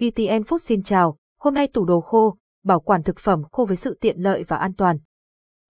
VTN Food xin chào, hôm nay tủ đồ khô, bảo quản thực phẩm khô với sự tiện lợi và an toàn.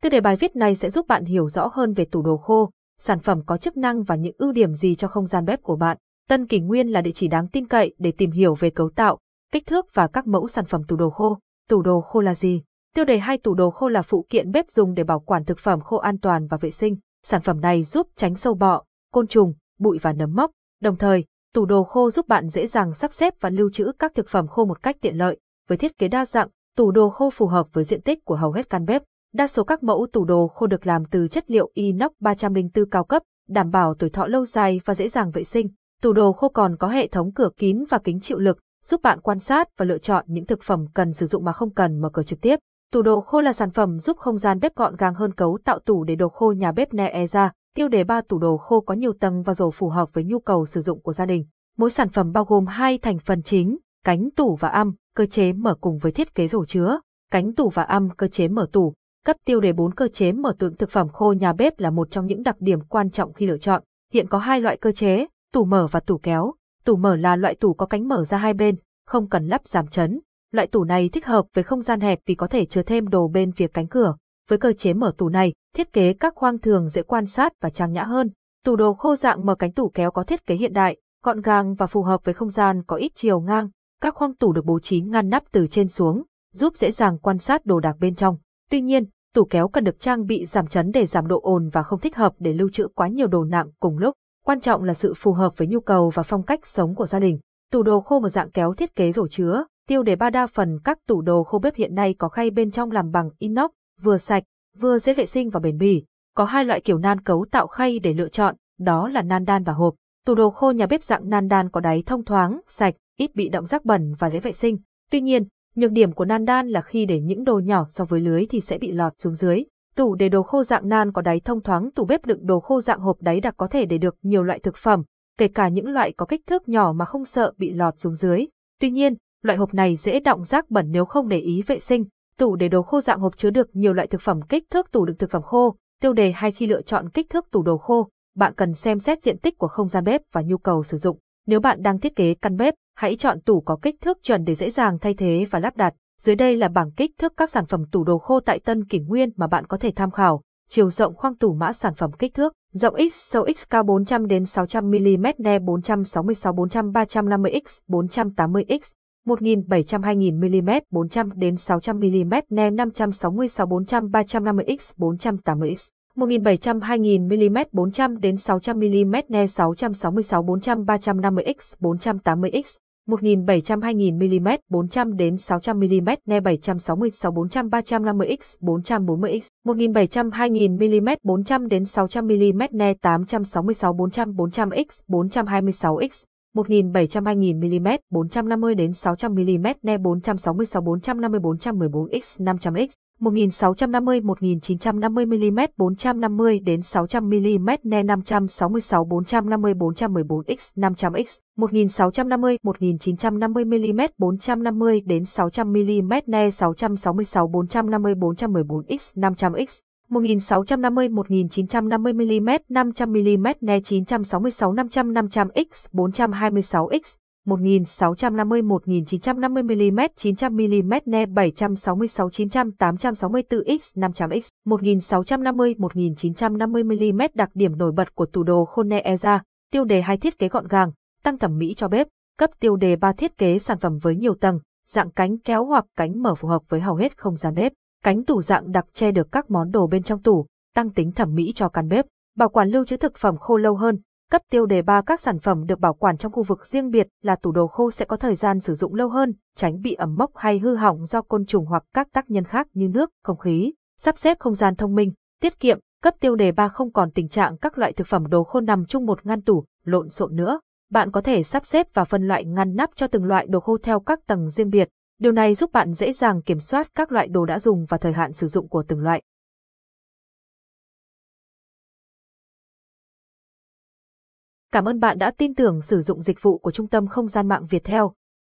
Tiêu đề bài viết này sẽ giúp bạn hiểu rõ hơn về tủ đồ khô, sản phẩm có chức năng và những ưu điểm gì cho không gian bếp của bạn. Tân Kỳ Nguyên là địa chỉ đáng tin cậy để tìm hiểu về cấu tạo, kích thước và các mẫu sản phẩm tủ đồ khô. Tủ đồ khô là gì? Tiêu đề hai tủ đồ khô là phụ kiện bếp dùng để bảo quản thực phẩm khô an toàn và vệ sinh. Sản phẩm này giúp tránh sâu bọ, côn trùng, bụi và nấm mốc. Đồng thời, tủ đồ khô giúp bạn dễ dàng sắp xếp và lưu trữ các thực phẩm khô một cách tiện lợi. Với thiết kế đa dạng, tủ đồ khô phù hợp với diện tích của hầu hết căn bếp. Đa số các mẫu tủ đồ khô được làm từ chất liệu inox 304 cao cấp, đảm bảo tuổi thọ lâu dài và dễ dàng vệ sinh. Tủ đồ khô còn có hệ thống cửa kín và kính chịu lực, giúp bạn quan sát và lựa chọn những thực phẩm cần sử dụng mà không cần mở cửa trực tiếp. Tủ đồ khô là sản phẩm giúp không gian bếp gọn gàng hơn cấu tạo tủ để đồ khô nhà bếp Neeza. Tiêu đề ba tủ đồ khô có nhiều tầng và rổ phù hợp với nhu cầu sử dụng của gia đình. Mỗi sản phẩm bao gồm hai thành phần chính, cánh tủ và âm, cơ chế mở cùng với thiết kế rổ chứa. Cánh tủ và âm, cơ chế mở tủ. Cấp tiêu đề 4 cơ chế mở tượng thực phẩm khô nhà bếp là một trong những đặc điểm quan trọng khi lựa chọn. Hiện có hai loại cơ chế, tủ mở và tủ kéo. Tủ mở là loại tủ có cánh mở ra hai bên, không cần lắp giảm chấn. Loại tủ này thích hợp với không gian hẹp vì có thể chứa thêm đồ bên phía cánh cửa. Với cơ chế mở tủ này, thiết kế các khoang thường dễ quan sát và trang nhã hơn. Tủ đồ khô dạng mở cánh tủ kéo có thiết kế hiện đại, gọn gàng và phù hợp với không gian có ít chiều ngang. Các khoang tủ được bố trí ngăn nắp từ trên xuống, giúp dễ dàng quan sát đồ đạc bên trong. Tuy nhiên, tủ kéo cần được trang bị giảm chấn để giảm độ ồn và không thích hợp để lưu trữ quá nhiều đồ nặng cùng lúc. Quan trọng là sự phù hợp với nhu cầu và phong cách sống của gia đình. Tủ đồ khô một dạng kéo thiết kế rổ chứa, tiêu đề ba đa phần các tủ đồ khô bếp hiện nay có khay bên trong làm bằng inox, vừa sạch, vừa dễ vệ sinh và bền bỉ. Có hai loại kiểu nan cấu tạo khay để lựa chọn, đó là nan đan và hộp. Tủ đồ khô nhà bếp dạng nan đan có đáy thông thoáng, sạch, ít bị động rác bẩn và dễ vệ sinh. Tuy nhiên, nhược điểm của nan đan là khi để những đồ nhỏ so với lưới thì sẽ bị lọt xuống dưới. Tủ để đồ khô dạng nan có đáy thông thoáng, tủ bếp đựng đồ khô dạng hộp đáy đặc có thể để được nhiều loại thực phẩm, kể cả những loại có kích thước nhỏ mà không sợ bị lọt xuống dưới. Tuy nhiên, loại hộp này dễ động rác bẩn nếu không để ý vệ sinh. Tủ để đồ khô dạng hộp chứa được nhiều loại thực phẩm kích thước tủ đựng thực phẩm khô. Tiêu đề hay khi lựa chọn kích thước tủ đồ khô, bạn cần xem xét diện tích của không gian bếp và nhu cầu sử dụng. Nếu bạn đang thiết kế căn bếp, hãy chọn tủ có kích thước chuẩn để dễ dàng thay thế và lắp đặt. Dưới đây là bảng kích thước các sản phẩm tủ đồ khô tại Tân Kỷ Nguyên mà bạn có thể tham khảo. Chiều rộng khoang tủ mã sản phẩm kích thước, rộng X, sâu X cao 400 đến 600 mm, ne 466 400 350 x 480 x 1700 2000 mm 400 đến 600 mm, ne 566 400 350 x 480 x 1700 2000 mm 400 đến 600 mm ne 666 400 350 x 480 x 1700 2000 mm 400 đến 600 mm ne 766 400 350 x 440 x 1700 2000 mm 400 đến 600 mm ne 866 400 400 x 426 x 1700 2000 mm 450 đến 600 mm ne 466 450 414 x 500 x 1650 1950 mm 450 đến 600 mm ne 566 450 414 x 500 x 1650 1950 mm 450 đến 600 mm ne 666-454-114 x 500 x 1650-1950mm 500 mm ne 966 500 500 x 426 x 1650 1950 mm 900 mm ne 766 900 864 x 500 x 1650 1950 mm đặc điểm nổi bật của tủ đồ Khone Eza, tiêu đề hai thiết kế gọn gàng, tăng thẩm mỹ cho bếp, cấp tiêu đề ba thiết kế sản phẩm với nhiều tầng, dạng cánh kéo hoặc cánh mở phù hợp với hầu hết không gian bếp. Cánh tủ dạng đặc che được các món đồ bên trong tủ, tăng tính thẩm mỹ cho căn bếp, bảo quản lưu trữ thực phẩm khô lâu hơn. Cấp tiêu đề ba các sản phẩm được bảo quản trong khu vực riêng biệt là tủ đồ khô sẽ có thời gian sử dụng lâu hơn, tránh bị ẩm mốc hay hư hỏng do côn trùng hoặc các tác nhân khác như nước, không khí. Sắp xếp không gian thông minh, tiết kiệm, cấp tiêu đề ba không còn tình trạng các loại thực phẩm đồ khô nằm chung một ngăn tủ, lộn xộn nữa. Bạn có thể sắp xếp và phân loại ngăn nắp cho từng loại đồ khô theo các tầng riêng biệt, Điều này giúp bạn dễ dàng kiểm soát các loại đồ đã dùng và thời hạn sử dụng của từng loại. Cảm ơn bạn đã tin tưởng sử dụng dịch vụ của Trung tâm Không gian mạng Việt Theo.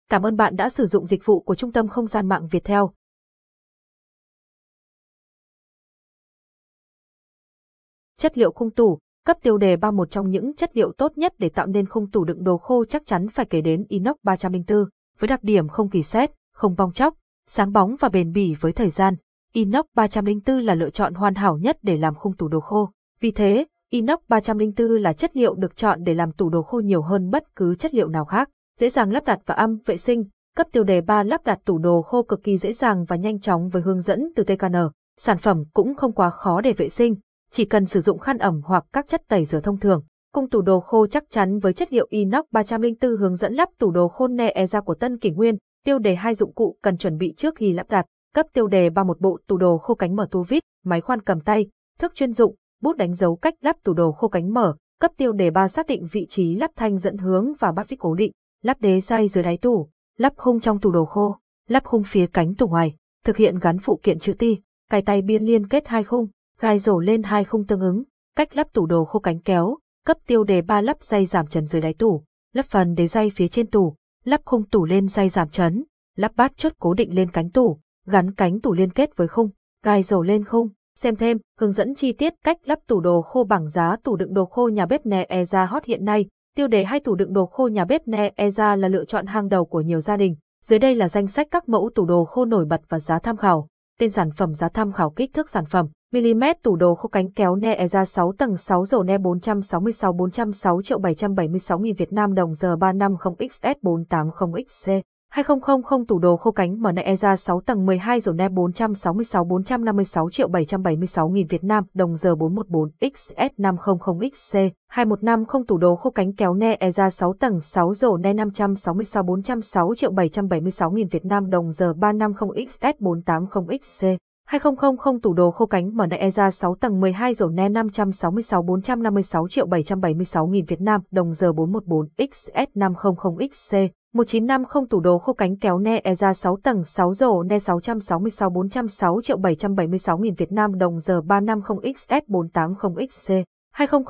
Cảm ơn bạn đã sử dụng dịch vụ của Trung tâm Không gian mạng Việt Theo. Chất liệu khung tủ, cấp tiêu đề ba một trong những chất liệu tốt nhất để tạo nên khung tủ đựng đồ khô chắc chắn phải kể đến inox 304. với đặc điểm không kỳ xét, không bong chóc, sáng bóng và bền bỉ với thời gian. Inox 304 là lựa chọn hoàn hảo nhất để làm khung tủ đồ khô. Vì thế, inox 304 là chất liệu được chọn để làm tủ đồ khô nhiều hơn bất cứ chất liệu nào khác. Dễ dàng lắp đặt và âm vệ sinh, cấp tiêu đề 3 lắp đặt tủ đồ khô cực kỳ dễ dàng và nhanh chóng với hướng dẫn từ TKN. Sản phẩm cũng không quá khó để vệ sinh, chỉ cần sử dụng khăn ẩm hoặc các chất tẩy rửa thông thường. Cung tủ đồ khô chắc chắn với chất liệu inox 304 hướng dẫn lắp tủ đồ khô NE ra của Tân Kỷ Nguyên, tiêu đề hai dụng cụ cần chuẩn bị trước khi lắp đặt, cấp tiêu đề ba một bộ tủ đồ khô cánh mở tu vít, máy khoan cầm tay, thước chuyên dụng, bút đánh dấu cách lắp tủ đồ khô cánh mở, cấp tiêu đề ba xác định vị trí lắp thanh dẫn hướng và bắt vít cố định, lắp đế dây dưới đáy tủ, lắp khung trong tủ đồ khô, lắp khung phía cánh tủ ngoài, thực hiện gắn phụ kiện chữ ti, cài tay biên liên kết hai khung, gai rổ lên hai khung tương ứng, cách lắp tủ đồ khô cánh kéo, cấp tiêu đề ba lắp dây giảm trần dưới đáy tủ, lắp phần đế dây phía trên tủ, lắp khung tủ lên dây giảm chấn, lắp bát chốt cố định lên cánh tủ, gắn cánh tủ liên kết với khung, gai dầu lên khung. Xem thêm, hướng dẫn chi tiết cách lắp tủ đồ khô bằng giá tủ đựng đồ khô nhà bếp Ne Eza hot hiện nay. Tiêu đề hai tủ đựng đồ khô nhà bếp Ne Eza là lựa chọn hàng đầu của nhiều gia đình. Dưới đây là danh sách các mẫu tủ đồ khô nổi bật và giá tham khảo. Tên sản phẩm giá tham khảo kích thước sản phẩm. Mm tủ đồ khô cánh kéo Ne ra 6 tầng 6 rổ Ne 466 406 triệu 776 nghìn Việt Nam đồng, giờ 350 XS 480 XC. 2000 tủ đồ khô cánh mở MNE ra 6 tầng 12 rồi ne 466 456 triệu 776 nghìn Việt Nam đồng, giờ 414 XS 500 XC 2150 tủ đồ khô cánh kéo ne e ra 6 tầng 6 rổ ne 566 406 triệu 776 nghìn Việt Nam đồng, giờ 350 XS 480 XC 2000 tủ đồ khô cánh mở MNE ra 6 tầng 12 rổ ne 566 456 triệu 776 nghìn Việt Nam, đồng giờ 414 XS 500 XC 1950 tủ đồ khô cánh kéo ne Eza ra 6 tầng 6 rổ ne 666 406 triệu 776 nghìn Việt Nam, đồng giờ 350 XS 480 XC. 2000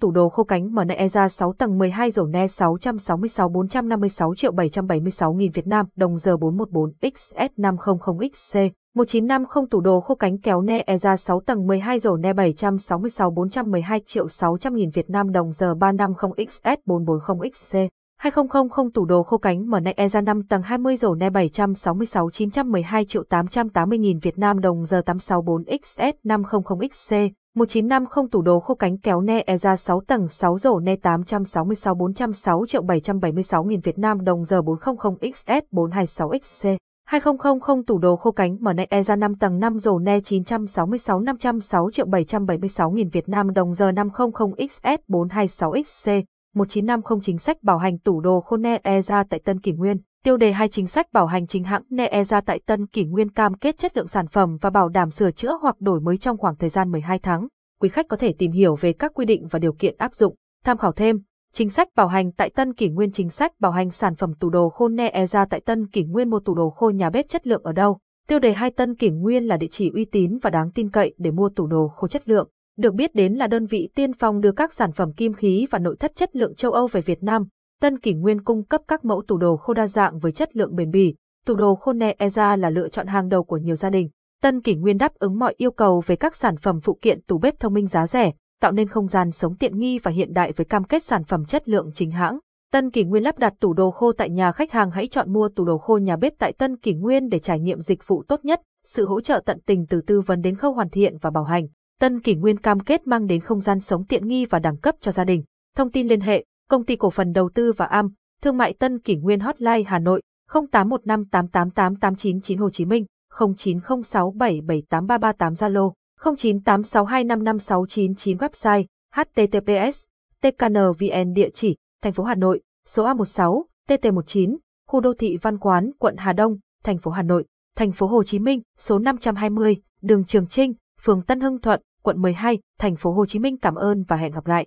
tủ đồ khô cánh mở e ra 6 tầng 12 rổ ne 666 456 triệu 776 nghìn Việt Nam, đồng giờ 414 XS 500 XC. 1950 tủ đồ khô cánh kéo ne e ra 6 tầng 12 rổ ne 766 412 triệu 600 nghìn Việt Nam đồng giờ 350 XS 440 XC. 2000 tủ đồ khô cánh mở e ra 5 tầng 20 rổ ne 766 912 triệu 880 nghìn Việt Nam đồng giờ 864 XS 500 XC 1950 tủ đồ khô cánh kéo ne e ra 6 tầng 6 rổ ne 866 406 triệu 776 nghìn Việt Nam đồng giờ 400 XS 426 XC 2000 tủ đồ khô cánh mở e Eza 5 tầng 5 rổ ne 966 506 triệu 776 nghìn Việt Nam đồng giờ 500 XS 426 XC 1950 chính sách bảo hành tủ đồ khô Ne Eza tại Tân Kỷ Nguyên. Tiêu đề hai chính sách bảo hành chính hãng Ne Eza tại Tân Kỷ Nguyên cam kết chất lượng sản phẩm và bảo đảm sửa chữa hoặc đổi mới trong khoảng thời gian 12 tháng. Quý khách có thể tìm hiểu về các quy định và điều kiện áp dụng, tham khảo thêm. Chính sách bảo hành tại Tân Kỷ Nguyên Chính sách bảo hành sản phẩm tủ đồ khô Ne ra tại Tân Kỷ Nguyên mua tủ đồ khô nhà bếp chất lượng ở đâu? Tiêu đề hai Tân Kỷ Nguyên là địa chỉ uy tín và đáng tin cậy để mua tủ đồ khô chất lượng được biết đến là đơn vị tiên phong đưa các sản phẩm kim khí và nội thất chất lượng châu Âu về Việt Nam. Tân Kỷ Nguyên cung cấp các mẫu tủ đồ khô đa dạng với chất lượng bền bỉ. Tủ đồ khô Ne Eza là lựa chọn hàng đầu của nhiều gia đình. Tân Kỷ Nguyên đáp ứng mọi yêu cầu về các sản phẩm phụ kiện tủ bếp thông minh giá rẻ, tạo nên không gian sống tiện nghi và hiện đại với cam kết sản phẩm chất lượng chính hãng. Tân Kỳ Nguyên lắp đặt tủ đồ khô tại nhà khách hàng hãy chọn mua tủ đồ khô nhà bếp tại Tân Kỳ Nguyên để trải nghiệm dịch vụ tốt nhất, sự hỗ trợ tận tình từ tư vấn đến khâu hoàn thiện và bảo hành. Tân Kỳ Nguyên cam kết mang đến không gian sống tiện nghi và đẳng cấp cho gia đình. Thông tin liên hệ, Công ty cổ phần đầu tư và am, Thương mại Tân Kỳ Nguyên Hotline Hà Nội 0815888899 Hồ Chí Minh 0906778338 Zalo 0986255699 website https tknvn địa chỉ thành phố Hà Nội số A16 TT19 khu đô thị Văn Quán quận Hà Đông thành phố Hà Nội thành phố Hồ Chí Minh số 520 đường Trường Trinh phường Tân Hưng Thuận quận 12, thành phố Hồ Chí Minh cảm ơn và hẹn gặp lại.